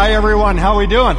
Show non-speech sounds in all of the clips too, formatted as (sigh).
Hi, everyone. How are we doing?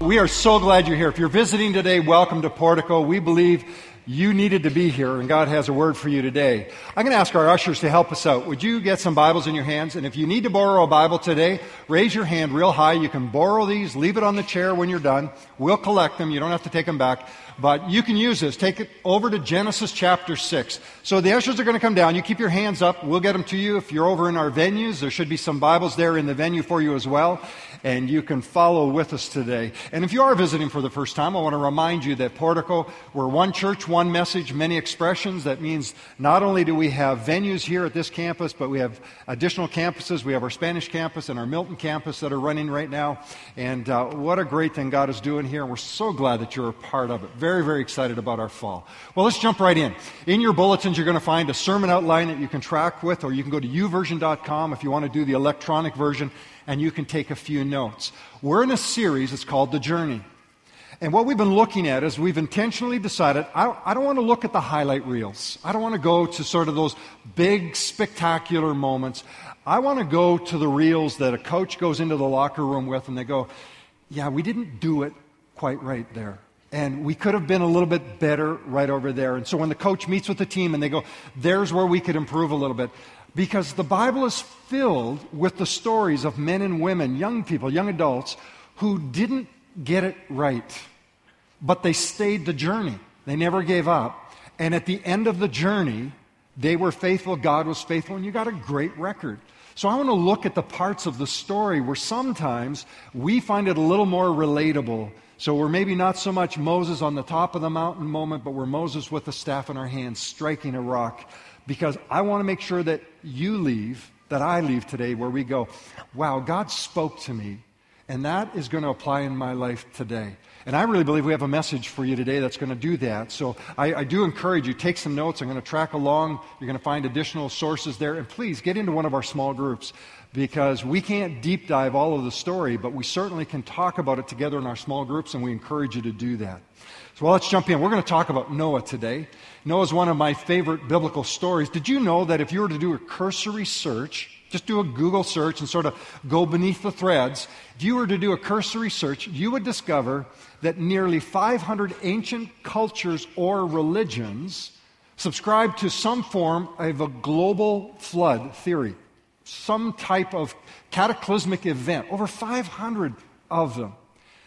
We are so glad you're here. If you're visiting today, welcome to Portico. We believe you needed to be here, and God has a word for you today. I'm going to ask our ushers to help us out. Would you get some Bibles in your hands? And if you need to borrow a Bible today, raise your hand real high. You can borrow these, leave it on the chair when you're done. We'll collect them. You don't have to take them back. But you can use this. Take it over to Genesis chapter 6. So the ushers are going to come down. You keep your hands up. We'll get them to you. If you're over in our venues, there should be some Bibles there in the venue for you as well. And you can follow with us today. And if you are visiting for the first time, I want to remind you that Portico, we're one church, one message, many expressions. That means not only do we have venues here at this campus, but we have additional campuses. We have our Spanish campus and our Milton campus that are running right now. And uh, what a great thing God is doing here. We're so glad that you're a part of it. Very, very very excited about our fall. Well, let's jump right in. In your bulletins, you're going to find a sermon outline that you can track with, or you can go to youversion.com if you want to do the electronic version and you can take a few notes. We're in a series, it's called The Journey. And what we've been looking at is we've intentionally decided I, I, don't want to look at the highlight reels. I don't want to go to sort of those big, spectacular moments. I want to go to the reels that a coach goes into the locker room with and they go, yeah, we didn't do it quite right there. And we could have been a little bit better right over there. And so when the coach meets with the team and they go, there's where we could improve a little bit, because the Bible is filled with the stories of men and women, young people, young adults, who didn't get it right, but they stayed the journey. They never gave up. And at the end of the journey, they were faithful, God was faithful, and you got a great record. So I want to look at the parts of the story where sometimes we find it a little more relatable. So we're maybe not so much Moses on the top of the mountain moment, but we're Moses with a staff in our hands striking a rock because I want to make sure that you leave, that I leave today, where we go, wow, God spoke to me, and that is going to apply in my life today. And I really believe we have a message for you today that's going to do that. So I, I, do encourage you, take some notes. I'm going to track along. You're going to find additional sources there. And please get into one of our small groups because we can't deep dive all of the story, but we certainly can talk about it together in our small groups, and we encourage you to do that. So well, let's jump in. We're going to talk about Noah today. Noah is one of my favorite biblical stories. Did you know that if you were to do a cursory search, just do a Google search and sort of go beneath the threads, if you were to do a cursory search, you would discover that nearly 500 ancient cultures or religions subscribe to some form of a global flood theory, some type of cataclysmic event, over 500 of them.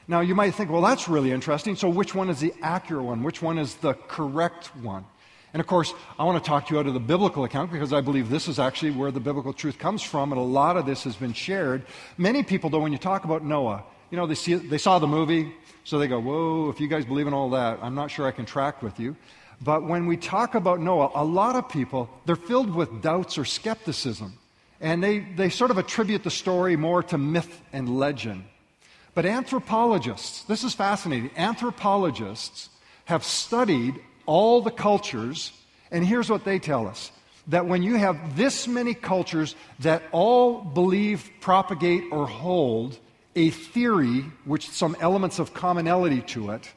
Now, you might think, well, that's really interesting. So, which one is the accurate one? Which one is the correct one? And of course, I want to talk to you out of the biblical account because I believe this is actually where the biblical truth comes from, and a lot of this has been shared. Many people, though, when you talk about Noah, you know, they, see, they saw the movie, so they go, Whoa, if you guys believe in all that, I'm not sure I can track with you. But when we talk about Noah, a lot of people, they're filled with doubts or skepticism. And they, they sort of attribute the story more to myth and legend. But anthropologists, this is fascinating, anthropologists have studied all the cultures, and here's what they tell us that when you have this many cultures that all believe, propagate, or hold a theory, which some elements of commonality to it,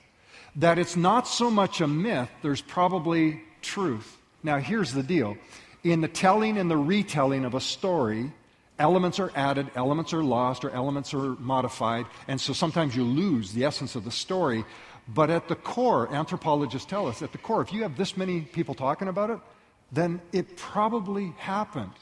that it's not so much a myth, there's probably truth. Now, here's the deal in the telling and the retelling of a story, elements are added, elements are lost, or elements are modified, and so sometimes you lose the essence of the story. But at the core, anthropologists tell us, at the core, if you have this many people talking about it, then it probably happened.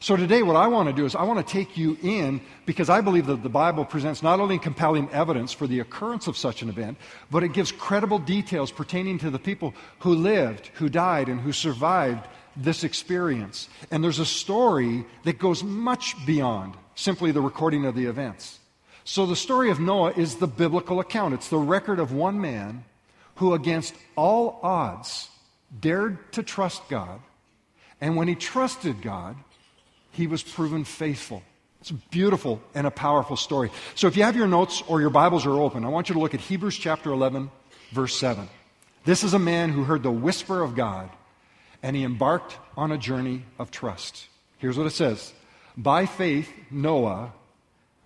So today, what I want to do is I want to take you in because I believe that the Bible presents not only compelling evidence for the occurrence of such an event, but it gives credible details pertaining to the people who lived, who died, and who survived this experience. And there's a story that goes much beyond simply the recording of the events. So the story of Noah is the biblical account. It's the record of one man who, against all odds, dared to trust God. And when he trusted God, he was proven faithful. It's a beautiful and a powerful story. So if you have your notes or your Bibles are open, I want you to look at Hebrews chapter 11, verse 7. This is a man who heard the whisper of God and he embarked on a journey of trust. Here's what it says By faith, Noah,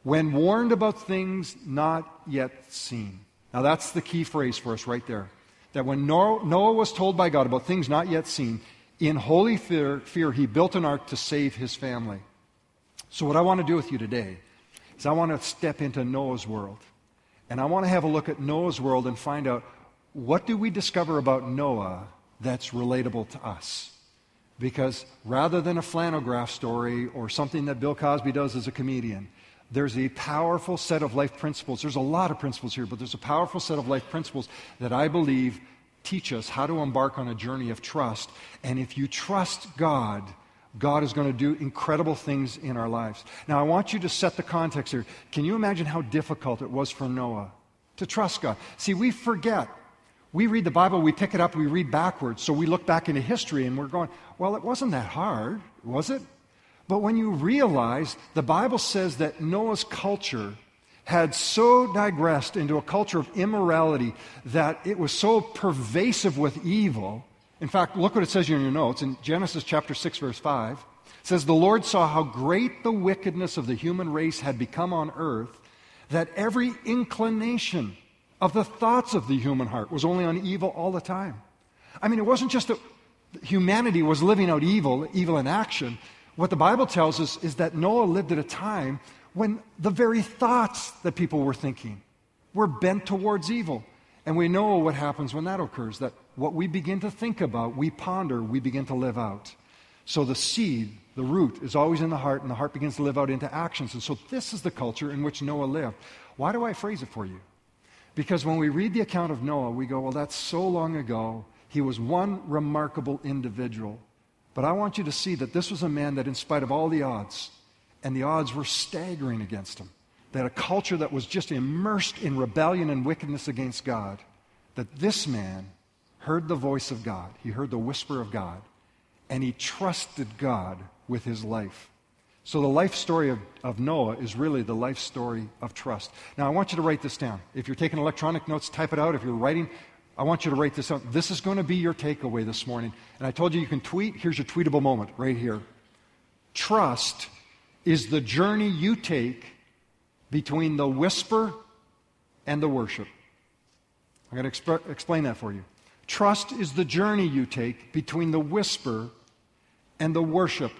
when warned about things not yet seen. Now, that's the key phrase for us right there. That when Noah was told by God about things not yet seen, in holy fear, fear, he built an ark to save his family. So, what I want to do with you today is I want to step into Noah's world. And I want to have a look at Noah's world and find out what do we discover about Noah that's relatable to us? Because rather than a flannel graph story or something that Bill Cosby does as a comedian, there's a powerful set of life principles. There's a lot of principles here, but there's a powerful set of life principles that I believe teach us how to embark on a journey of trust. And if you trust God, God is going to do incredible things in our lives. Now, I want you to set the context here. Can you imagine how difficult it was for Noah to trust God? See, we forget. We read the Bible, we pick it up, we read backwards. So we look back into history and we're going, well, it wasn't that hard, was it? But when you realize the Bible says that Noah's culture had so digressed into a culture of immorality that it was so pervasive with evil in fact, look what it says here in your notes in Genesis chapter 6, verse 5. It says, The Lord saw how great the wickedness of the human race had become on earth, that every inclination of the thoughts of the human heart was only on evil all the time. I mean, it wasn't just that humanity was living out evil, evil in action. What the Bible tells us is that Noah lived at a time when the very thoughts that people were thinking were bent towards evil. And we know what happens when that occurs that what we begin to think about, we ponder, we begin to live out. So the seed, the root, is always in the heart, and the heart begins to live out into actions. And so this is the culture in which Noah lived. Why do I phrase it for you? Because when we read the account of Noah, we go, well, that's so long ago. He was one remarkable individual. But I want you to see that this was a man that, in spite of all the odds, and the odds were staggering against him, that a culture that was just immersed in rebellion and wickedness against God, that this man heard the voice of God, he heard the whisper of God, and he trusted God with his life. So, the life story of, of Noah is really the life story of trust. Now, I want you to write this down. If you're taking electronic notes, type it out. If you're writing, I want you to write this out. This is going to be your takeaway this morning. And I told you you can tweet. Here's your tweetable moment right here. Trust is the journey you take between the whisper and the worship. I'm going to exp- explain that for you. Trust is the journey you take between the whisper and the worship,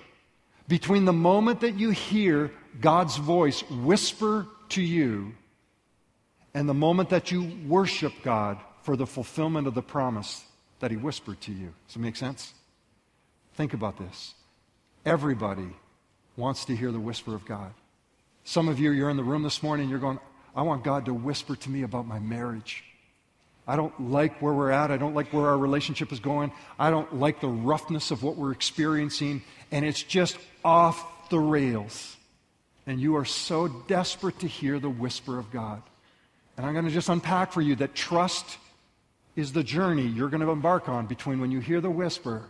between the moment that you hear God's voice whisper to you and the moment that you worship God for the fulfillment of the promise that He whispered to you. Does it make sense? Think about this. Everybody wants to hear the whisper of God. Some of you, you're in the room this morning, you're going, I want God to whisper to me about my marriage. I don't like where we're at. I don't like where our relationship is going. I don't like the roughness of what we're experiencing. And it's just off the rails. And you are so desperate to hear the whisper of God. And I'm going to just unpack for you that trust is the journey you're going to embark on between when you hear the whisper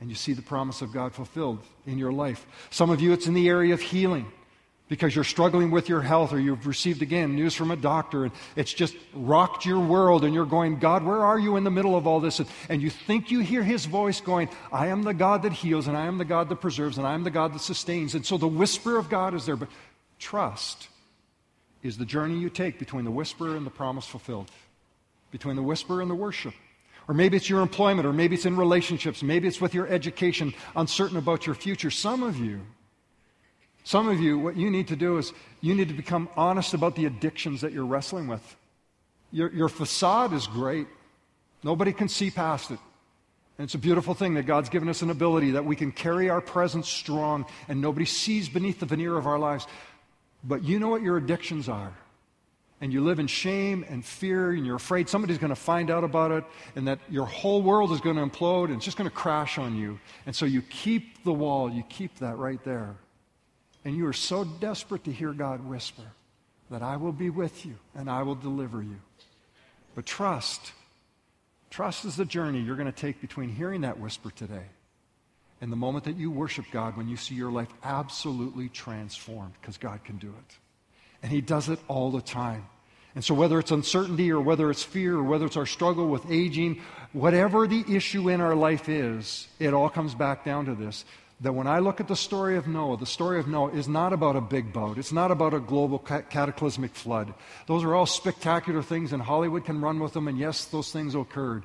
and you see the promise of God fulfilled in your life. Some of you, it's in the area of healing because you're struggling with your health or you've received again news from a doctor and it's just rocked your world and you're going, God, where are you in the middle of all this? And, you think you hear his voice going, I am the God that heals and I am the God that preserves and I am the God that sustains. And so the whisper of God is there. But trust is the journey you take between the whisper and the promise fulfilled, between the whisper and the worship. Or maybe it's your employment, or maybe it's in relationships, maybe it's with your education, uncertain about your future. Some of you, some of you, what you need to do is you need to become honest about the addictions that you're wrestling with. Your, your facade is great, nobody can see past it. And it's a beautiful thing that God's given us an ability that we can carry our presence strong and nobody sees beneath the veneer of our lives. But you know what your addictions are. And you live in shame and fear, and you're afraid somebody's going to find out about it, and that your whole world is going to implode, and it's just going to crash on you. And so you keep the wall, you keep that right there. And you are so desperate to hear God whisper that I will be with you and I will deliver you. But trust, trust is the journey you're going to take between hearing that whisper today and the moment that you worship God when you see your life absolutely transformed because God can do it. And He does it all the time. And so, whether it's uncertainty or whether it's fear or whether it's our struggle with aging, whatever the issue in our life is, it all comes back down to this that when I look at the story of Noah, the story of Noah is not about a big boat. It's not about a global cataclysmic flood. Those are all spectacular things, and Hollywood can run with them, and yes, those things occurred.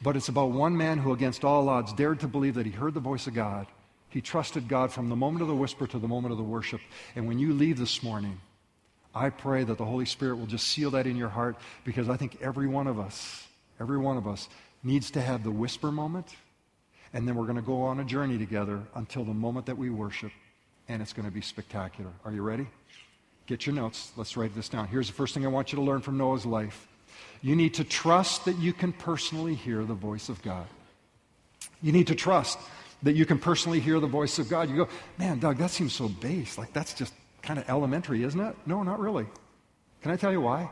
But it's about one man who, against all odds, dared to believe that he heard the voice of God. He trusted God from the moment of the whisper to the moment of the worship. And when you leave this morning, I pray that the Holy Spirit will just seal that in your heart because I think every one of us, every one of us needs to have the whisper moment. And then we're going to go on a journey together until the moment that we worship. And it's going to be spectacular. Are you ready? Get your notes. Let's write this down. Here's the first thing I want you to learn from Noah's life you need to trust that you can personally hear the voice of God. You need to trust that you can personally hear the voice of God. You go, man, Doug, that seems so base. Like that's just kind of elementary, isn't it? No, not really. Can I tell you why?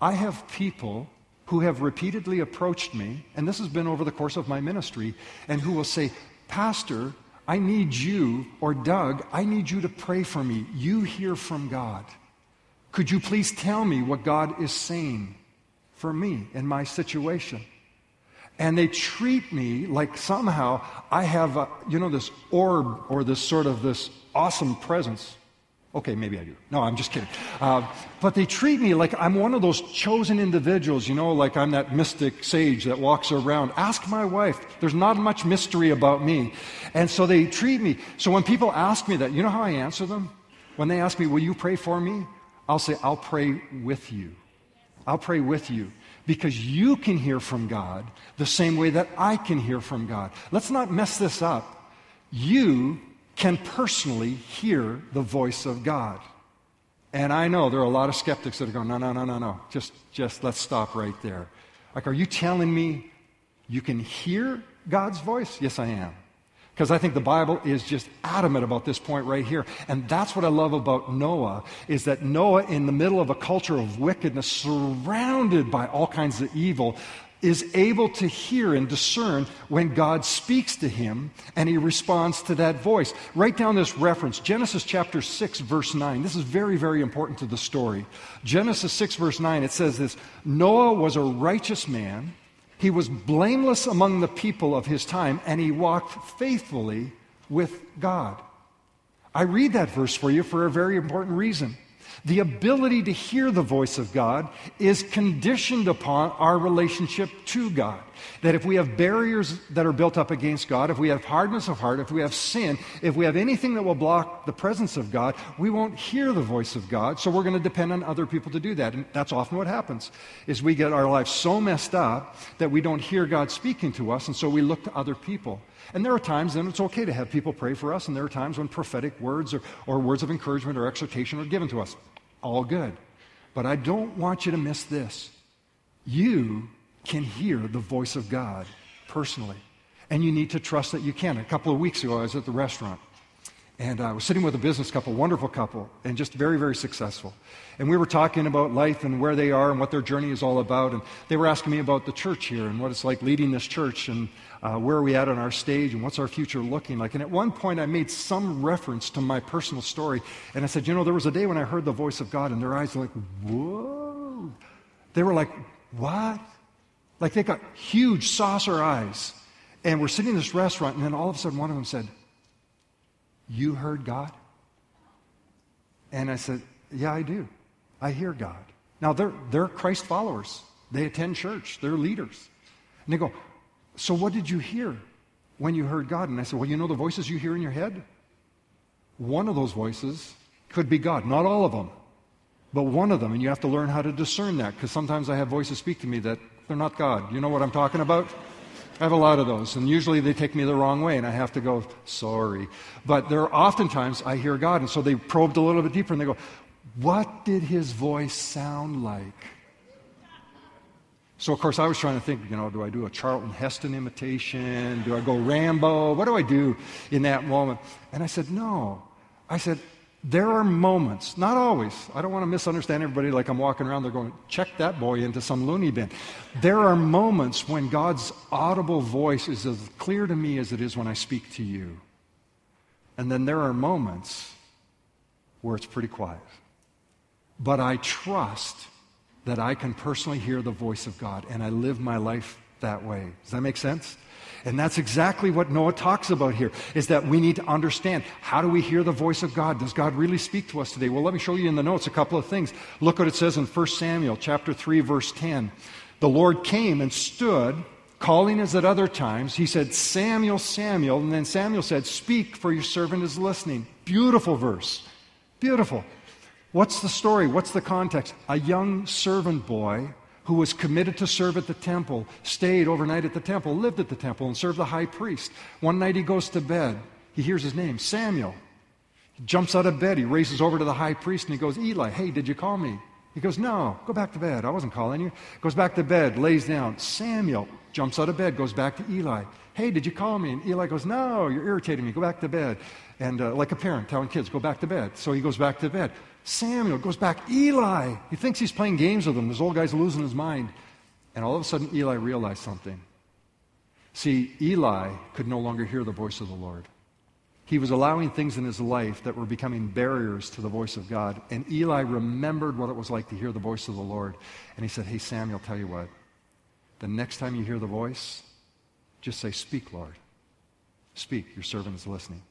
I have people who have repeatedly approached me, and this has been over the course of my ministry, and who will say, Pastor, I need you, or Doug, I need you to pray for me. You hear from God. Could you please tell me what God is saying for me in my situation? And they treat me like somehow I have, a, you know, this orb or this sort of this awesome presence. Okay, maybe I do. No, I'm just kidding. Uh, but they treat me like I'm one of those chosen individuals, you know, like I'm that mystic sage that walks around. Ask my wife. There's not much mystery about me. And so they treat me. So when people ask me that, you know how I answer them? When they ask me, Will you pray for me? I'll say, I'll pray with you. I'll pray with you because you can hear from God the same way that I can hear from God. Let's not mess this up. You can personally hear the voice of God. And I know there are a lot of skeptics that are going, no, no, no, no, no. Just, just let's stop right there. Like, are you telling me you can hear God's voice? Yes, I am. Because I think the Bible is just adamant about this point right here. And that's what I love about Noah, is that Noah, in the middle of a culture of wickedness, surrounded by all kinds of evil, is able to hear and discern when God speaks to him and he responds to that voice. Write down this reference Genesis chapter 6, verse 9. This is very, very important to the story. Genesis 6, verse 9, it says this Noah was a righteous man, he was blameless among the people of his time, and he walked faithfully with God. I read that verse for you for a very important reason. The ability to hear the voice of God is conditioned upon our relationship to God. That if we have barriers that are built up against God, if we have hardness of heart, if we have sin, if we have anything that will block the presence of God, we won't hear the voice of God. So we're going to depend on other people to do that. And that's often what happens is we get our lives so messed up that we don't hear God speaking to us, and so we look to other people. And there are times then it's okay to have people pray for us, and there are times when prophetic words or, or words of encouragement or exhortation are given to us all good. But I don't want you to miss this. You can hear the voice of God personally, and you need to trust that you can. A couple of weeks ago, I was at the restaurant, and I was sitting with a business couple, wonderful couple, and just very, very successful. And we were talking about life and where they are and what their journey is all about. And they were asking me about the church here and what it's like leading this church and uh, where are we at on our stage and what's our future looking like. And at one point, I made some reference to my personal story. And I said, You know, there was a day when I heard the voice of God, and their eyes were like, Whoa. They were like, What? Like they got huge saucer eyes. And we're sitting in this restaurant, and then all of a sudden, one of them said, You heard God? And I said, Yeah, I do. I hear God. Now, they're, they're Christ followers. They attend church, they're leaders. And they go, so, what did you hear when you heard God? And I said, Well, you know the voices you hear in your head? One of those voices could be God, not all of them, but one of them. And you have to learn how to discern that because sometimes I have voices speak to me that they're not God. You know what I'm talking about? I have a lot of those, and usually they take me the wrong way, and I have to go, sorry. But there are oftentimes I hear God, and so they probed a little bit deeper, and they go, What did his voice sound like? So, of course, I was trying to think, you know, do I do a Charlton Heston imitation? Do I go Rambo? What do I do in that moment? And I said, no. I said, there are moments, not always. I don't want to misunderstand everybody like I'm walking around they're going, check that boy into some loony bin. There are moments when God's audible voice is as clear to me as it is when I speak to you. And then there are moments where it's pretty quiet. But I trust that I can personally hear the voice of God, and I live my life that way. Does that make sense? And that's exactly what Noah talks about here, is that we need to understand how do we hear the voice of God? Does God really speak to us today? Well, let me show you in the notes a couple of things. Look what it says in 1 Samuel chapter 3, verse 10. The Lord came and stood, calling as at other times. He said, Samuel, Samuel. And then Samuel said, Speak, for your servant is listening. Beautiful verse. Beautiful. What's the story? What's the context? A young servant boy who was committed to serve at the temple stayed overnight at the temple, lived at the temple, and served the high priest. One night he goes to bed. He hears his name, Samuel. He jumps out of bed. He races over to the high priest and he goes, Eli, hey, did you call me? He goes, No, go back to bed. I wasn't calling you. Goes back to bed, lays down. Samuel jumps out of bed, goes back to Eli. Hey, did you call me? And Eli goes, No, you're irritating me. Go back to bed. And uh, like a parent telling kids, Go back to bed. So he goes back to bed. Samuel goes back. Eli. He thinks he's playing games with him. This old guy's losing his mind. And all of a sudden, Eli realized something. See, Eli could no longer hear the voice of the Lord. He was allowing things in his life that were becoming barriers to the voice of God. And Eli remembered what it was like to hear the voice of the Lord. And he said, Hey, Samuel, tell you what. The next time you hear the voice, just say, Speak, Lord. Speak. Your servant is listening.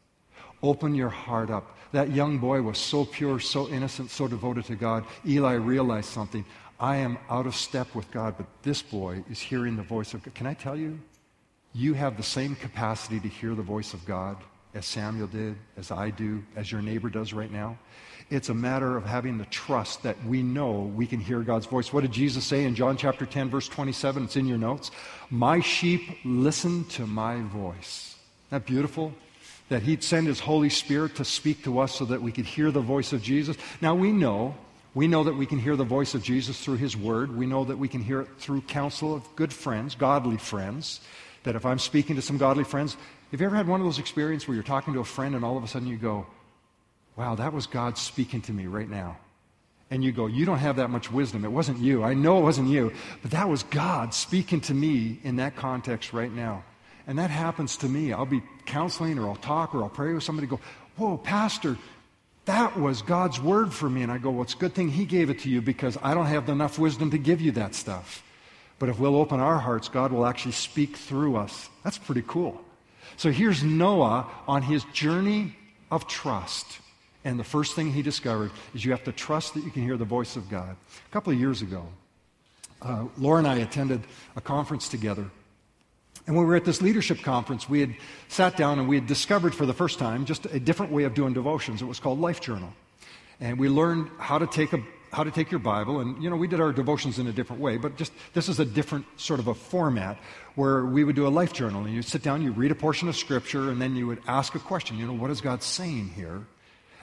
Open your heart up. That young boy was so pure, so innocent, so devoted to God. Eli realized something. I am out of step with God, but this boy is hearing the voice of God. Can I tell you? You have the same capacity to hear the voice of God as Samuel did, as I do, as your neighbor does right now. It's a matter of having the trust that we know we can hear God's voice. What did Jesus say in John chapter 10, verse 27? It's in your notes. My sheep listen to my voice. Isn't that beautiful? That He'd send His Holy Spirit to speak to us so that we could hear the voice of Jesus. Now we know, we know that we can hear the voice of Jesus through His Word. We know that we can hear it through counsel of good friends, godly friends. That if I'm speaking to some godly friends, have you ever had one of those experiences where you're talking to a friend and all of a sudden you go, wow, that was God speaking to me right now? And you go, you don't have that much wisdom. It wasn't you. I know it wasn't you, but that was God speaking to me in that context right now. And that happens to me. I'll be counseling or I'll talk or I'll pray with somebody, go, whoa, Pastor, that was God's word for me. And I go, well, it's a good thing He gave it to you because I don't have enough wisdom to give you that stuff. But if we'll open our hearts, God will actually speak through us. That's pretty cool. So here's Noah on his journey of trust. And the first thing he discovered is you have to trust that you can hear the voice of God. A couple of years ago, uh, Laura and I attended a conference together. And when we were at this leadership conference, we had sat down and we had discovered for the first time just a different way of doing devotions. It was called Life Journal. And we learned how to take a how to take your Bible, and you know, we did our devotions in a different way, but just this is a different sort of a format where we would do a life journal, and you sit down, you read a portion of Scripture, and then you would ask a question. You know, what is God saying here?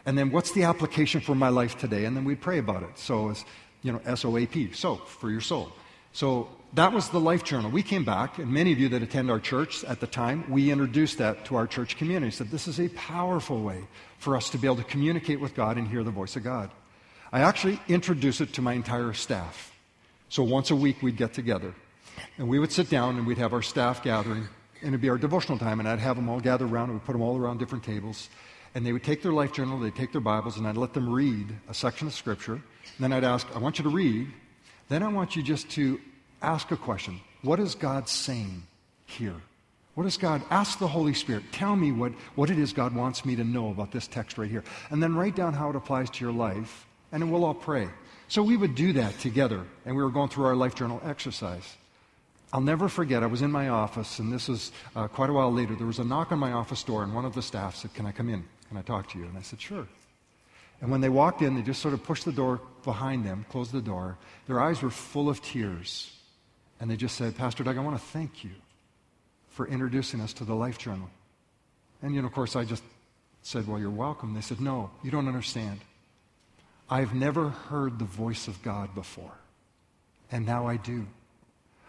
And then what's the application for my life today? And then we'd pray about it. So it's you know, S O A P, soap for your soul. So that was the life journal. We came back, and many of you that attend our church at the time, we introduced that to our church community. Said this is a powerful way for us to be able to communicate with God and hear the voice of God. I actually introduced it to my entire staff. So once a week we'd get together. And we would sit down and we'd have our staff gathering. And it'd be our devotional time. And I'd have them all gather around. And we'd put them all around different tables. And they would take their life journal, they'd take their Bibles, and I'd let them read a section of Scripture. And then I'd ask, I want you to read. Then I want you just to ask a question. What is God saying here? What does God ask the Holy Spirit? Tell me what, what it is God wants me to know about this text right here. And then write down how it applies to your life and then we'll all pray. So we would do that together, and we were going through our life journal exercise. I'll never forget, I was in my office, and this was uh, quite a while later. There was a knock on my office door, and one of the staff said, Can I come in? Can I talk to you? And I said, Sure. And when they walked in, they just sort of pushed the door behind them, closed the door. Their eyes were full of tears. And they just said, Pastor Doug, I want to thank you for introducing us to the Life Journal. And, you know, of course, I just said, Well, you're welcome. They said, No, you don't understand. I've never heard the voice of God before, and now I do.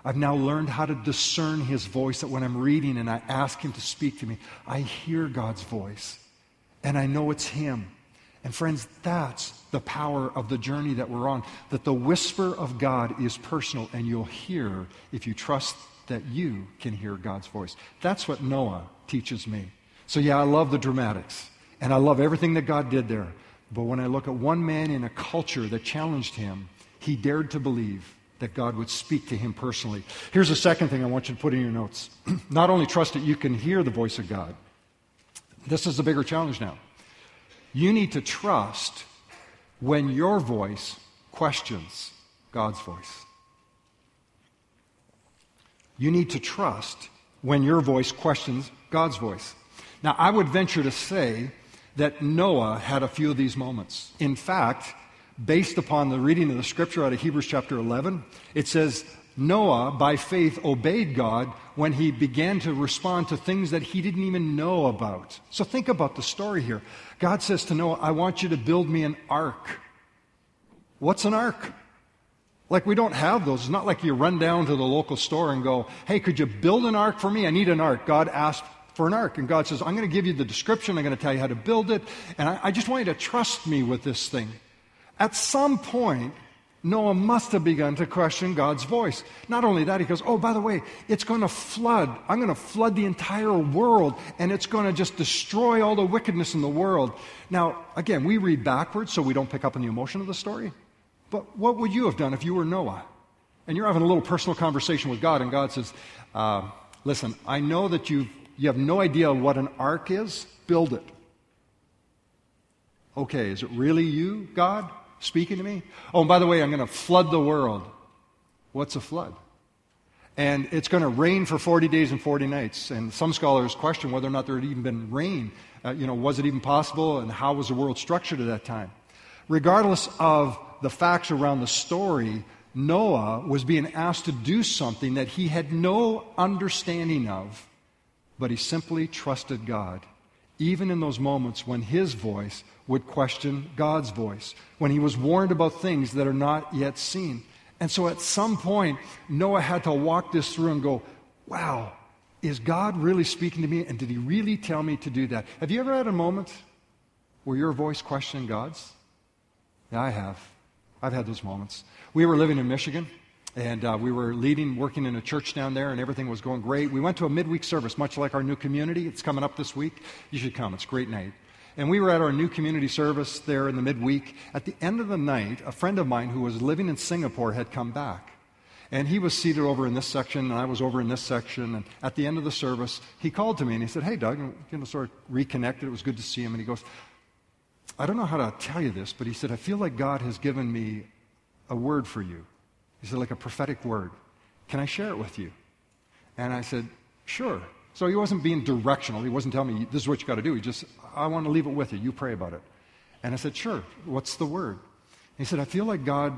I've now learned how to discern his voice that when I'm reading and I ask him to speak to me, I hear God's voice and I know it's him. And friends, that's the power of the journey that we're on. That the whisper of God is personal and you'll hear if you trust that you can hear God's voice. That's what Noah teaches me. So, yeah, I love the dramatics and I love everything that God did there. But when I look at one man in a culture that challenged him, he dared to believe that God would speak to him personally. Here's the second thing I want you to put in your notes. (clears throat) Not only trust that you can hear the voice of God, this is the bigger challenge now. You need to trust when your voice questions God's voice. You need to trust when your voice questions God's voice. Now, I would venture to say that Noah had a few of these moments. In fact, based upon the reading of the scripture out of Hebrews chapter 11. It says, Noah, by faith, obeyed God when he began to respond to things that he didn't even know about. So think about the story here. God says to Noah, I want you to build me an ark. What's an ark? Like, we don't have those. It's not like you run down to the local store and go, Hey, could you build an ark for me? I need an ark. God asked for an ark. And God says, I'm going to give you the description. I'm going to tell you how to build it. And I, I just want you to trust me with this thing. At some point, Noah must have begun to question God's voice. Not only that, he goes, Oh, by the way, it's going to flood. I'm going to flood the entire world, and it's going to just destroy all the wickedness in the world. Now, again, we read backwards, so we don't pick up on the emotion of the story. But what would you have done if you were Noah? And you're having a little personal conversation with God, and God says, uh, Listen, I know that you've you have no idea what an ark is? Build it. Okay, is it really you, God, speaking to me? Oh, and by the way, I'm going to flood the world. What's a flood? And it's going to rain for 40 days and 40 nights. And some scholars question whether or not there had even been rain. Uh, you know, was it even possible? And how was the world structured at that time? Regardless of the facts around the story, Noah was being asked to do something that he had no understanding of but he simply trusted God, even in those moments when his voice would question God's voice, when he was warned about things that are not yet seen. And so at some point, Noah had to walk this through and go, wow, is God really speaking to me? And did he really tell me to do that? Have you ever had a moment where your voice questioned God's? Yeah, I have. I've had those moments. We were living in Michigan, and uh, we were leading, working in a church down there, and everything was going great. We went to a midweek service, much like our new community. It's coming up this week. You should come. It's a great night. And we were at our new community service there in the midweek. At the end of the night, a friend of mine who was living in Singapore had come back. And he was seated over in this section, and I was over in this section. And at the end of the service, he called to me and he said, Hey, Doug, you know, sort of reconnected. It was good to see him. And he goes, I don't know how to tell you this, but he said, I feel like God has given me a word for you. He said, like a prophetic word. Can I share it with you? And I said, sure. So he wasn't being directional. He wasn't telling me, this is what you got to do. He just, I want to leave it with you. You pray about it. And I said, sure. What's the word? He said, I feel like God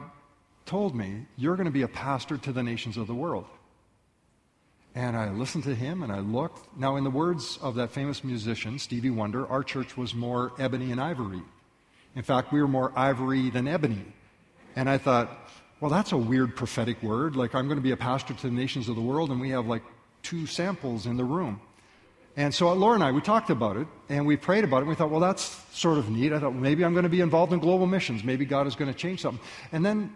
told me you're going to be a pastor to the nations of the world. And I listened to him and I looked. Now, in the words of that famous musician, Stevie Wonder, our church was more ebony and ivory. In fact, we were more ivory than ebony. And I thought, well, that's a weird prophetic word. Like, I'm going to be a pastor to the nations of the world, and we have like two samples in the room. And so Laura and I, we talked about it, and we prayed about it, and we thought, well, that's sort of neat. I thought, maybe I'm going to be involved in global missions. Maybe God is going to change something. And then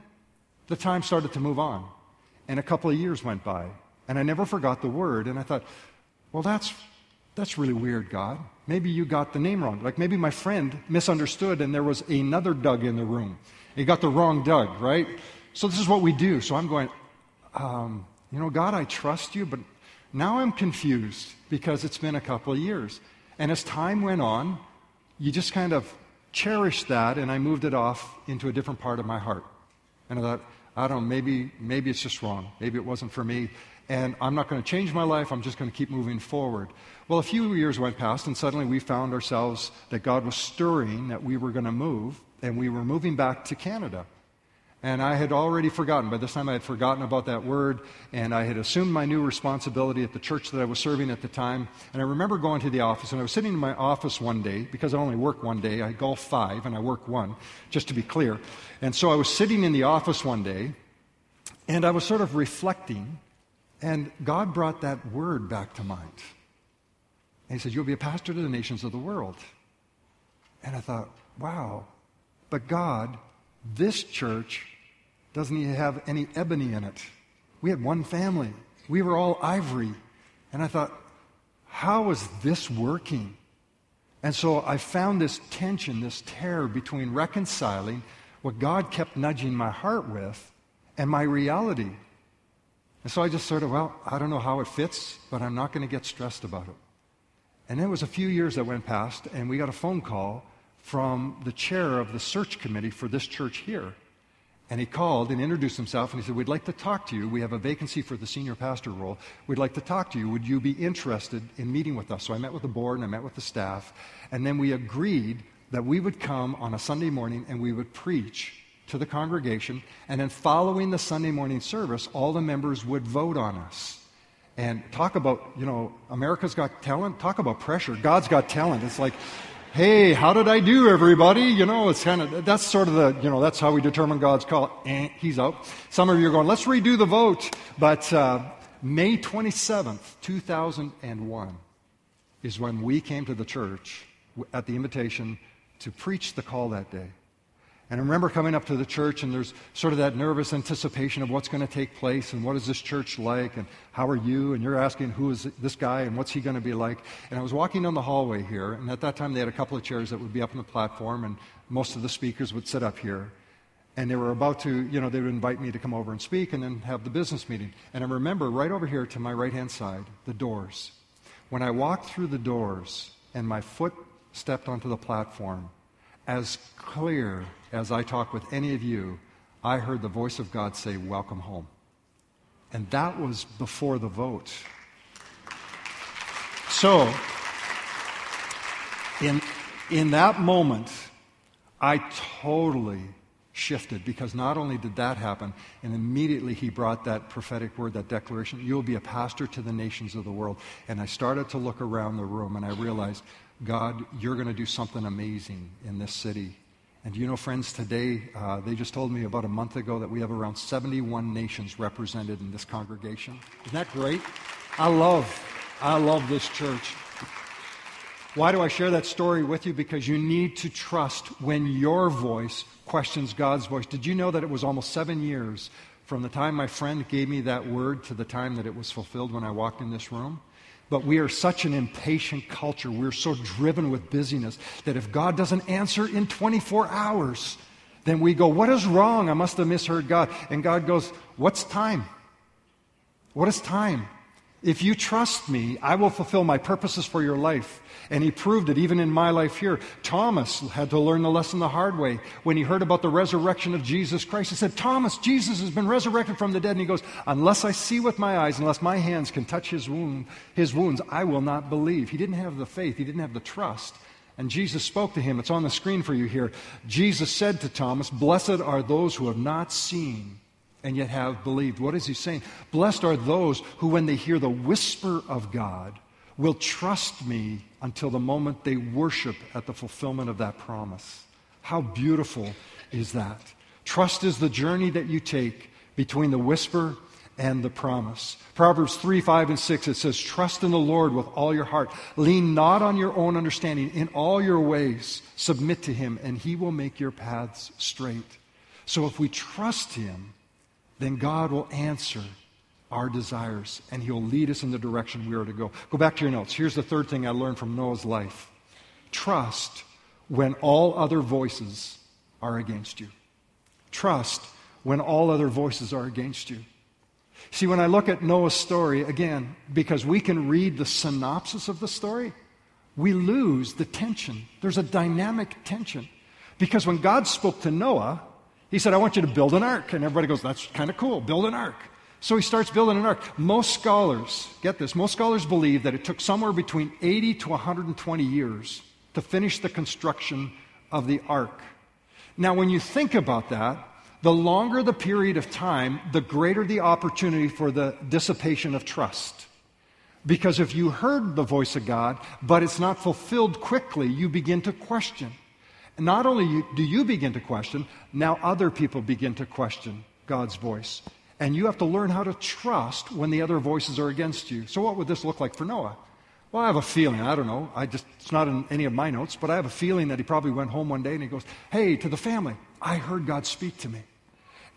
the time started to move on, and a couple of years went by, and I never forgot the word, and I thought, well, that's, that's really weird, God. Maybe you got the name wrong. Like maybe my friend misunderstood, and there was another Doug in the room. He got the wrong Doug, right? So this is what we do. So I'm going, um, you know, God, I trust you, but now I'm confused because it's been a couple of years. And as time went on, you just kind of cherished that, and I moved it off into a different part of my heart. And I thought, I don't know, maybe, maybe it's just wrong. Maybe it wasn't for me. And I'm not going to change my life. I'm just going to keep moving forward. Well, a few years went past, and suddenly we found ourselves that God was stirring that we were going to move, and we were moving back to Canada. And I had already forgotten. By this time, I had forgotten about that word, and I had assumed my new responsibility at the church that I was serving at the time. And I remember going to the office, and I was sitting in my office one day, because I only work one day. I golf five, and I work one, just to be clear. And so I was sitting in the office one day, and I was sort of reflecting, and God brought that word back to mind. And He said, You'll be a pastor to the nations of the world. And I thought, wow. But God, this church doesn't even have any ebony in it. We had one family. We were all ivory. And I thought, how is this working? And so I found this tension, this terror between reconciling what God kept nudging my heart with and my reality. And so I just sort of, well, I don't know how it fits, but I'm not going to get stressed about it. And then it was a few years that went past, and we got a phone call from the chair of the search committee for this church here. And he called and introduced himself and he said, We'd like to talk to you. We have a vacancy for the senior pastor role. We'd like to talk to you. Would you be interested in meeting with us? So I met with the board and I met with the staff. And then we agreed that we would come on a Sunday morning and we would preach to the congregation, and then following the Sunday morning service, all the members would vote on us. And talk about, you know, America's got talent. Talk about pressure. God's got talent. It's like, hey, how did I do, everybody? You know, it's kind of, that's sort of the, you know, that's how we determine God's call. Eh, he's out. Some of you are going, let's redo the vote. But uh, May 27th, 2001 is when we came to the church at the invitation to preach the call that day. And I remember coming up to the church, and there's sort of that nervous anticipation of what's going to take place, and what is this church like, and how are you? And you're asking, who is this guy, and what's he going to be like? And I was walking down the hallway here, and at that time they had a couple of chairs that would be up on the platform, and most of the speakers would sit up here. And they were about to, you know, they would invite me to come over and speak and then have the business meeting. And I remember right over here to my right hand side, the doors. When I walked through the doors and my foot stepped onto the platform, as clear as I talk with any of you, I heard the voice of God say, Welcome home. And that was before the vote. So, in, in that moment, I totally shifted because not only did that happen, and immediately he brought that prophetic word, that declaration, you'll be a pastor to the nations of the world. And I started to look around the room and I realized, God, you're going to do something amazing in this city. And you know, friends, today, uh, they just told me about a month ago that we have around 71 nations represented in this congregation. Isn't that great? I love, I love this church. Why do I share that story with you? Because you need to trust when your voice questions God's voice. Did you know that it was almost seven years from the time my friend gave me that word to the time that it was fulfilled when I walked in this room? But we are such an impatient culture. We're so driven with busyness that if God doesn't answer in 24 hours, then we go, What is wrong? I must have misheard God. And God goes, What's time? What is time? If you trust me, I will fulfill my purposes for your life. And he proved it even in my life here. Thomas had to learn the lesson the hard way. When he heard about the resurrection of Jesus Christ, he said, Thomas, Jesus has been resurrected from the dead. And he goes, Unless I see with my eyes, unless my hands can touch his, wound, his wounds, I will not believe. He didn't have the faith, he didn't have the trust. And Jesus spoke to him. It's on the screen for you here. Jesus said to Thomas, Blessed are those who have not seen and yet have believed. What is he saying? Blessed are those who, when they hear the whisper of God, will trust me until the moment they worship at the fulfillment of that promise. How beautiful is that? Trust is the journey that you take between the whisper and the promise. Proverbs 3, 5, and 6, it says, Trust in the Lord with all your heart. Lean not on your own understanding. In all your ways, submit to him, and he will make your paths straight. So if we trust him, then God will answer our desires and He'll lead us in the direction we are to go. Go back to your notes. Here's the third thing I learned from Noah's life trust when all other voices are against you. Trust when all other voices are against you. See, when I look at Noah's story, again, because we can read the synopsis of the story, we lose the tension. There's a dynamic tension. Because when God spoke to Noah, he said, I want you to build an ark. And everybody goes, That's kind of cool. Build an ark. So he starts building an ark. Most scholars, get this, most scholars believe that it took somewhere between 80 to 120 years to finish the construction of the ark. Now, when you think about that, the longer the period of time, the greater the opportunity for the dissipation of trust. Because if you heard the voice of God, but it's not fulfilled quickly, you begin to question. Not only do you begin to question, now other people begin to question God's voice. And you have to learn how to trust when the other voices are against you. So, what would this look like for Noah? Well, I have a feeling, I don't know, I just, it's not in any of my notes, but I have a feeling that he probably went home one day and he goes, Hey, to the family, I heard God speak to me.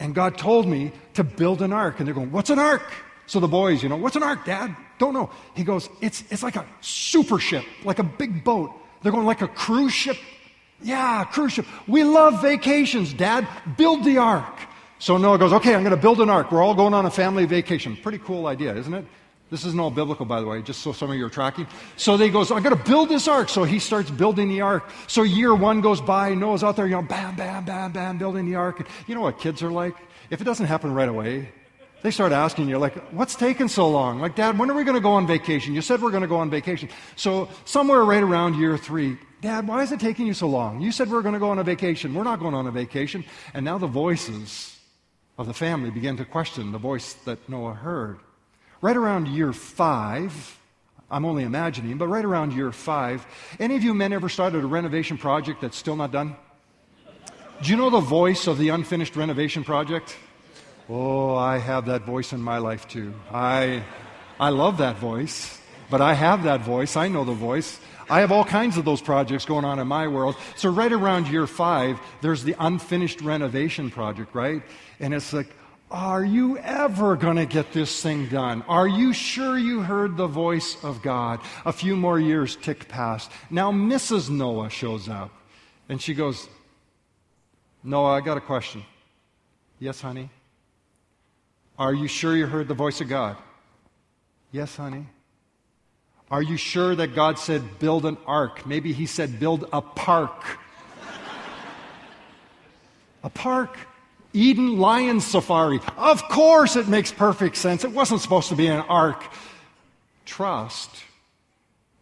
And God told me to build an ark. And they're going, What's an ark? So the boys, you know, what's an ark, Dad? Don't know. He goes, It's, it's like a super ship, like a big boat. They're going, Like a cruise ship? Yeah, cruise ship. We love vacations, Dad. Build the ark. So Noah goes, okay, I'm going to build an ark. We're all going on a family vacation. Pretty cool idea, isn't it? This isn't all biblical, by the way, just so some of you are tracking. So they goes, I'm going to build this ark. So he starts building the ark. So year one goes by. Noah's out there, you know, bam, bam, bam, bam, building the ark. And You know what kids are like? If it doesn't happen right away, they start asking you, like, what's taking so long? Like, Dad, when are we going to go on vacation? You said we're going to go on vacation. So, somewhere right around year three, Dad, why is it taking you so long? You said we are going to go on a vacation. We're not going on a vacation. And now the voices of the family began to question the voice that Noah heard. Right around year five, I'm only imagining, but right around year five, any of you men ever started a renovation project that's still not done? Do you know the voice of the unfinished renovation project? Oh, I have that voice in my life too. I, I love that voice, but I have that voice. I know the voice. I have all kinds of those projects going on in my world. So, right around year five, there's the unfinished renovation project, right? And it's like, are you ever going to get this thing done? Are you sure you heard the voice of God? A few more years tick past. Now, Mrs. Noah shows up and she goes, Noah, I got a question. Yes, honey. Are you sure you heard the voice of God? Yes, honey. Are you sure that God said build an ark? Maybe He said build a park. a park. Eden Lion Safari. Of course, it makes perfect sense. It wasn't supposed to be an ark. Trust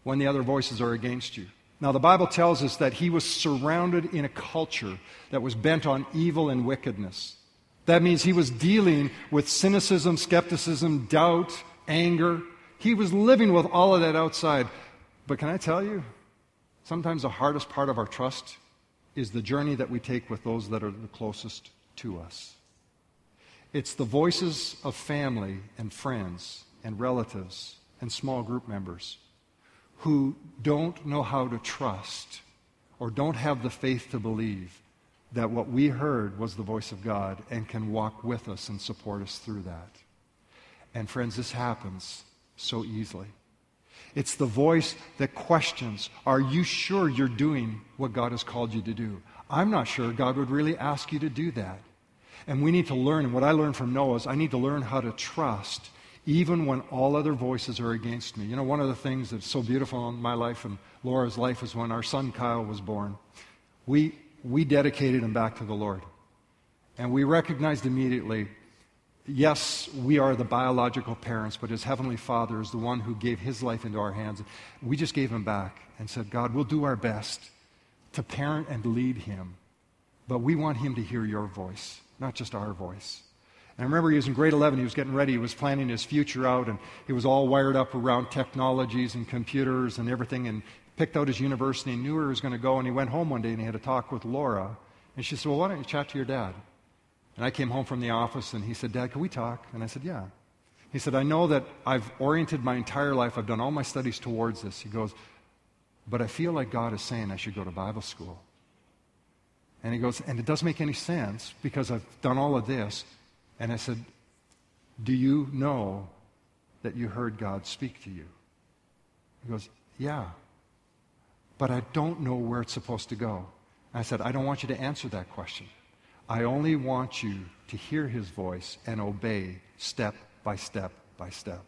when the other voices are against you. Now, the Bible tells us that he was surrounded in a culture that was bent on evil and wickedness. That means he was dealing with cynicism, skepticism, doubt, anger. He was living with all of that outside. But can I tell you, sometimes the hardest part of our trust is the journey that we take with those that are the closest to us. It's the voices of family and friends and relatives and small group members who don't know how to trust or don't have the faith to believe that what we heard was the voice of God and can walk with us and support us through that. And friends, this happens so easily. It's the voice that questions Are you sure you're doing what God has called you to do? I'm not sure God would really ask you to do that. And we need to learn, and what I learned from Noah is I need to learn how to trust even when all other voices are against me. You know, one of the things that's so beautiful in my life and Laura's life is when our son Kyle was born. We, we dedicated him back to the Lord. And we recognized immediately yes, we are the biological parents, but his heavenly father is the one who gave his life into our hands. We just gave him back and said, God, we'll do our best to parent and lead him, but we want him to hear your voice, not just our voice. And I remember he was in grade 11, he was getting ready, he was planning his future out, and he was all wired up around technologies and computers and everything, and picked out his university and knew where he was going to go. And he went home one day and he had a talk with Laura. And she said, Well, why don't you chat to your dad? And I came home from the office and he said, Dad, can we talk? And I said, Yeah. He said, I know that I've oriented my entire life, I've done all my studies towards this. He goes, But I feel like God is saying I should go to Bible school. And he goes, And it doesn't make any sense because I've done all of this. And I said, Do you know that you heard God speak to you? He goes, Yeah but I don't know where it's supposed to go. I said, I don't want you to answer that question. I only want you to hear his voice and obey step by step by step.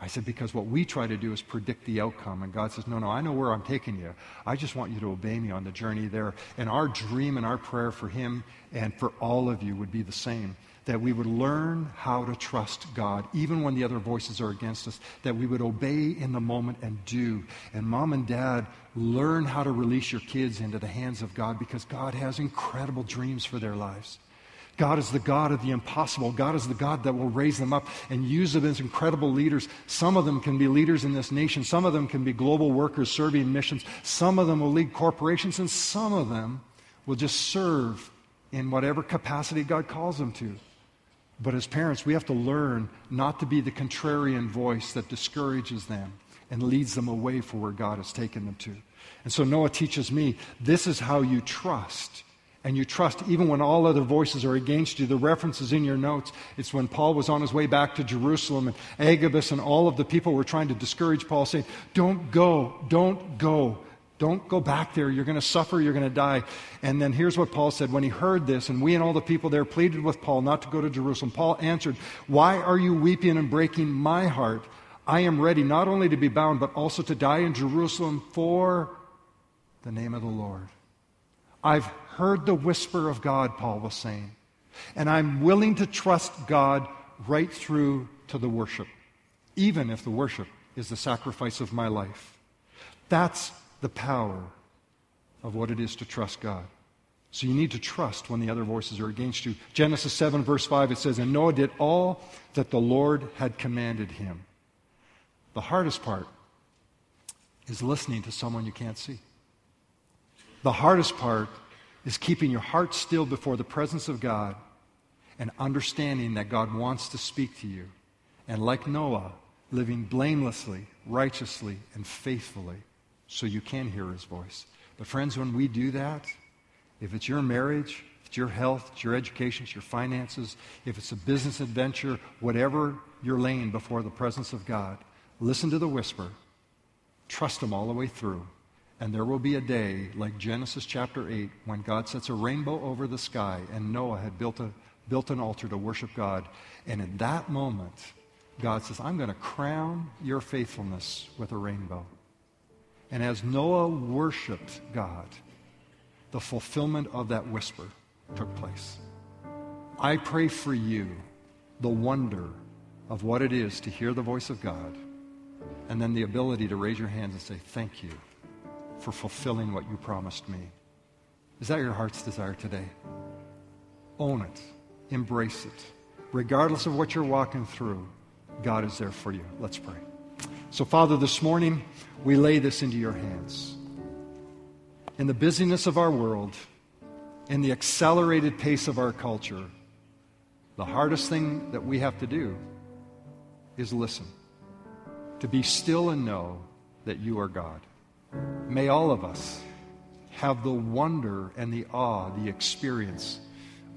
I said, because what we try to do is predict the outcome. And God says, no, no, I know where I'm taking you. I just want you to obey me on the journey there. And our dream and our prayer for him and for all of you would be the same that we would learn how to trust God, even when the other voices are against us, that we would obey in the moment and do. And mom and dad, learn how to release your kids into the hands of God because God has incredible dreams for their lives. God is the God of the impossible. God is the God that will raise them up and use them as incredible leaders. Some of them can be leaders in this nation. Some of them can be global workers serving missions. Some of them will lead corporations, and some of them will just serve in whatever capacity God calls them to. But as parents, we have to learn not to be the contrarian voice that discourages them and leads them away from where God has taken them to. And so Noah teaches me this is how you trust. And you trust even when all other voices are against you. The references in your notes, it's when Paul was on his way back to Jerusalem and Agabus and all of the people were trying to discourage Paul, saying, Don't go, don't go. Don't go back there. You're going to suffer. You're going to die. And then here's what Paul said. When he heard this, and we and all the people there pleaded with Paul not to go to Jerusalem, Paul answered, Why are you weeping and breaking my heart? I am ready not only to be bound, but also to die in Jerusalem for the name of the Lord. I've heard the whisper of God, Paul was saying, and I'm willing to trust God right through to the worship, even if the worship is the sacrifice of my life. That's the power of what it is to trust God. So you need to trust when the other voices are against you. Genesis 7, verse 5, it says, And Noah did all that the Lord had commanded him. The hardest part is listening to someone you can't see. The hardest part is keeping your heart still before the presence of God and understanding that God wants to speak to you. And like Noah, living blamelessly, righteously, and faithfully so you can hear his voice. But, friends, when we do that, if it's your marriage, if it's your health, it's your education, it's your finances, if it's a business adventure, whatever you're laying before the presence of God, listen to the whisper, trust Him all the way through. And there will be a day, like Genesis chapter 8, when God sets a rainbow over the sky, and Noah had built, a, built an altar to worship God. And in that moment, God says, I'm going to crown your faithfulness with a rainbow. And as Noah worshiped God, the fulfillment of that whisper took place. I pray for you the wonder of what it is to hear the voice of God and then the ability to raise your hands and say, Thank you for fulfilling what you promised me. Is that your heart's desire today? Own it, embrace it. Regardless of what you're walking through, God is there for you. Let's pray. So, Father, this morning we lay this into your hands in the busyness of our world, in the accelerated pace of our culture, the hardest thing that we have to do is listen, to be still and know that you are God. May all of us have the wonder and the awe, the experience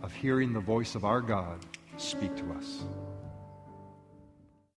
of hearing the voice of our God speak to us.